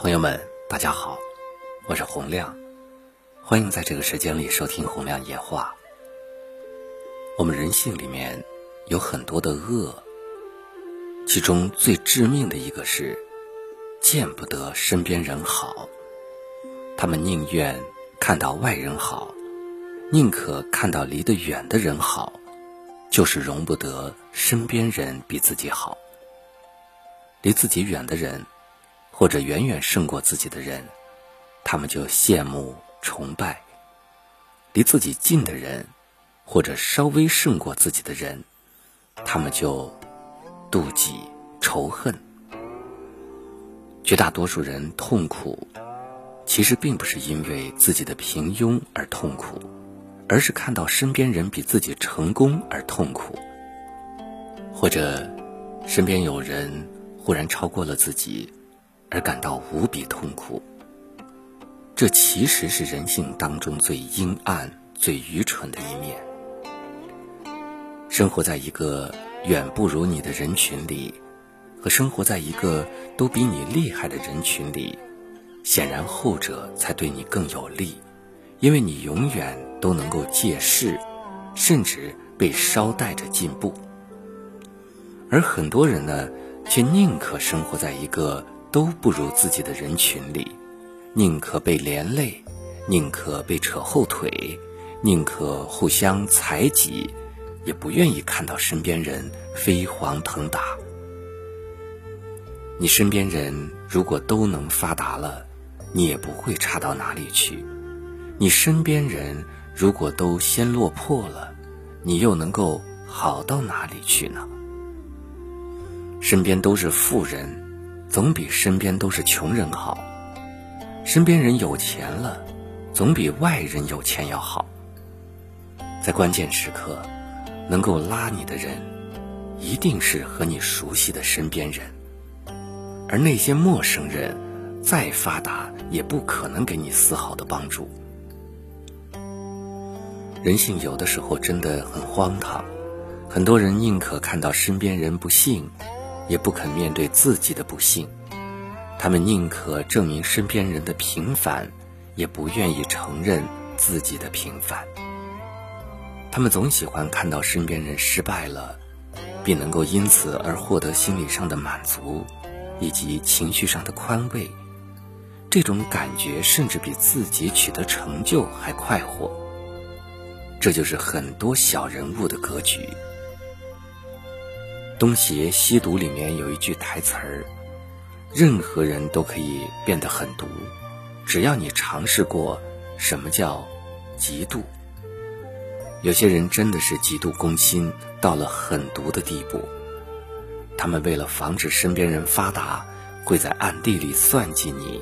朋友们，大家好，我是洪亮，欢迎在这个时间里收听洪亮夜话。我们人性里面有很多的恶，其中最致命的一个是见不得身边人好，他们宁愿看到外人好，宁可看到离得远的人好，就是容不得身边人比自己好。离自己远的人。或者远远胜过自己的人，他们就羡慕崇拜；离自己近的人，或者稍微胜过自己的人，他们就妒忌仇恨。绝大多数人痛苦，其实并不是因为自己的平庸而痛苦，而是看到身边人比自己成功而痛苦，或者身边有人忽然超过了自己。而感到无比痛苦，这其实是人性当中最阴暗、最愚蠢的一面。生活在一个远不如你的人群里，和生活在一个都比你厉害的人群里，显然后者才对你更有利，因为你永远都能够借势，甚至被捎带着进步。而很多人呢，却宁可生活在一个。都不如自己的人群里，宁可被连累，宁可被扯后腿，宁可互相踩挤，也不愿意看到身边人飞黄腾达。你身边人如果都能发达了，你也不会差到哪里去；你身边人如果都先落魄了，你又能够好到哪里去呢？身边都是富人。总比身边都是穷人好，身边人有钱了，总比外人有钱要好。在关键时刻，能够拉你的人，一定是和你熟悉的身边人，而那些陌生人，再发达也不可能给你丝毫的帮助。人性有的时候真的很荒唐，很多人宁可看到身边人不幸。也不肯面对自己的不幸，他们宁可证明身边人的平凡，也不愿意承认自己的平凡。他们总喜欢看到身边人失败了，并能够因此而获得心理上的满足，以及情绪上的宽慰。这种感觉甚至比自己取得成就还快活。这就是很多小人物的格局。《东邪西毒》里面有一句台词儿：“任何人都可以变得狠毒，只要你尝试过什么叫嫉妒。”有些人真的是嫉妒攻心到了狠毒的地步，他们为了防止身边人发达，会在暗地里算计你，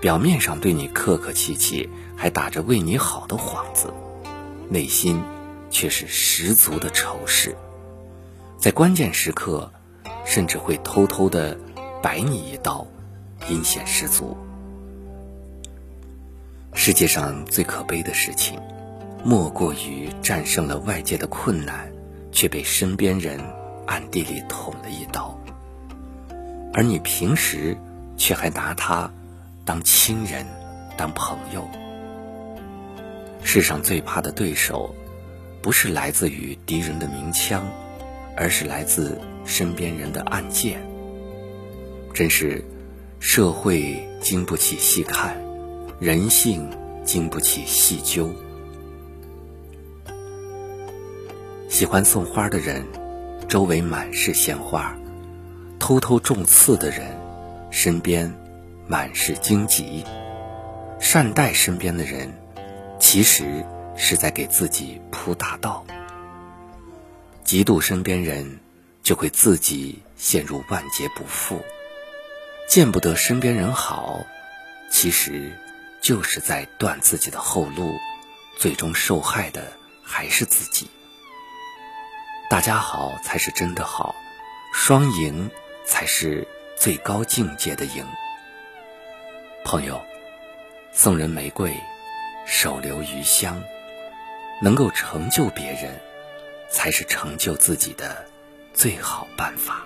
表面上对你客客气气，还打着为你好的幌子，内心却是十足的仇视。在关键时刻，甚至会偷偷的摆你一刀，阴险十足。世界上最可悲的事情，莫过于战胜了外界的困难，却被身边人暗地里捅了一刀，而你平时却还拿他当亲人、当朋友。世上最怕的对手，不是来自于敌人的鸣枪。而是来自身边人的暗箭。真是社会经不起细看，人性经不起细究。喜欢送花的人，周围满是鲜花；偷偷种刺的人，身边满是荆棘。善待身边的人，其实是在给自己铺大道。嫉妒身边人，就会自己陷入万劫不复；见不得身边人好，其实就是在断自己的后路，最终受害的还是自己。大家好才是真的好，双赢才是最高境界的赢。朋友，送人玫瑰，手留余香，能够成就别人。才是成就自己的最好办法。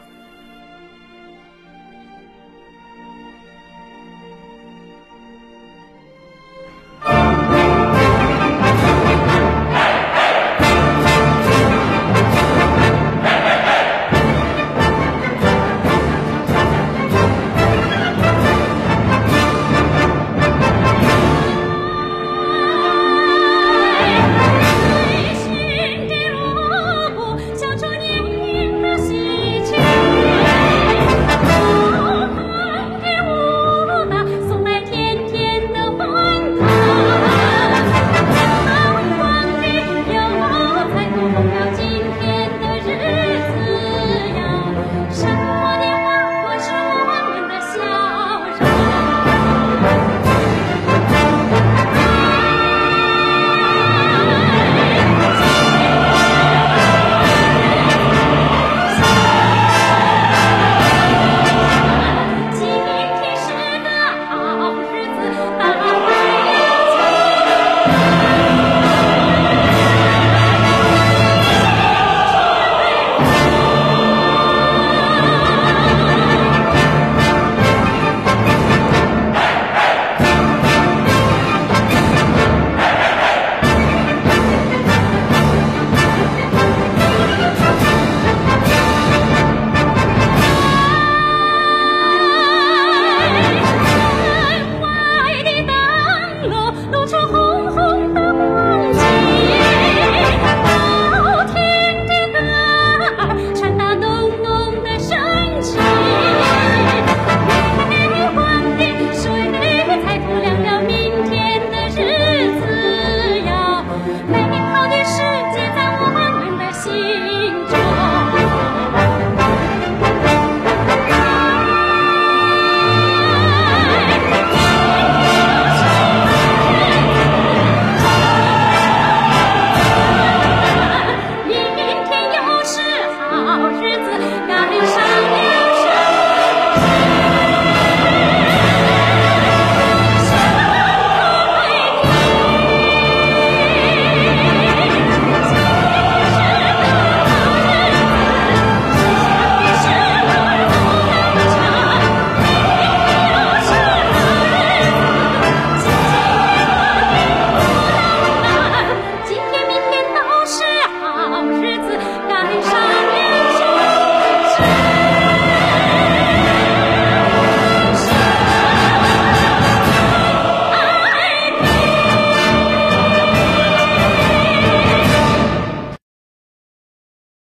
好日子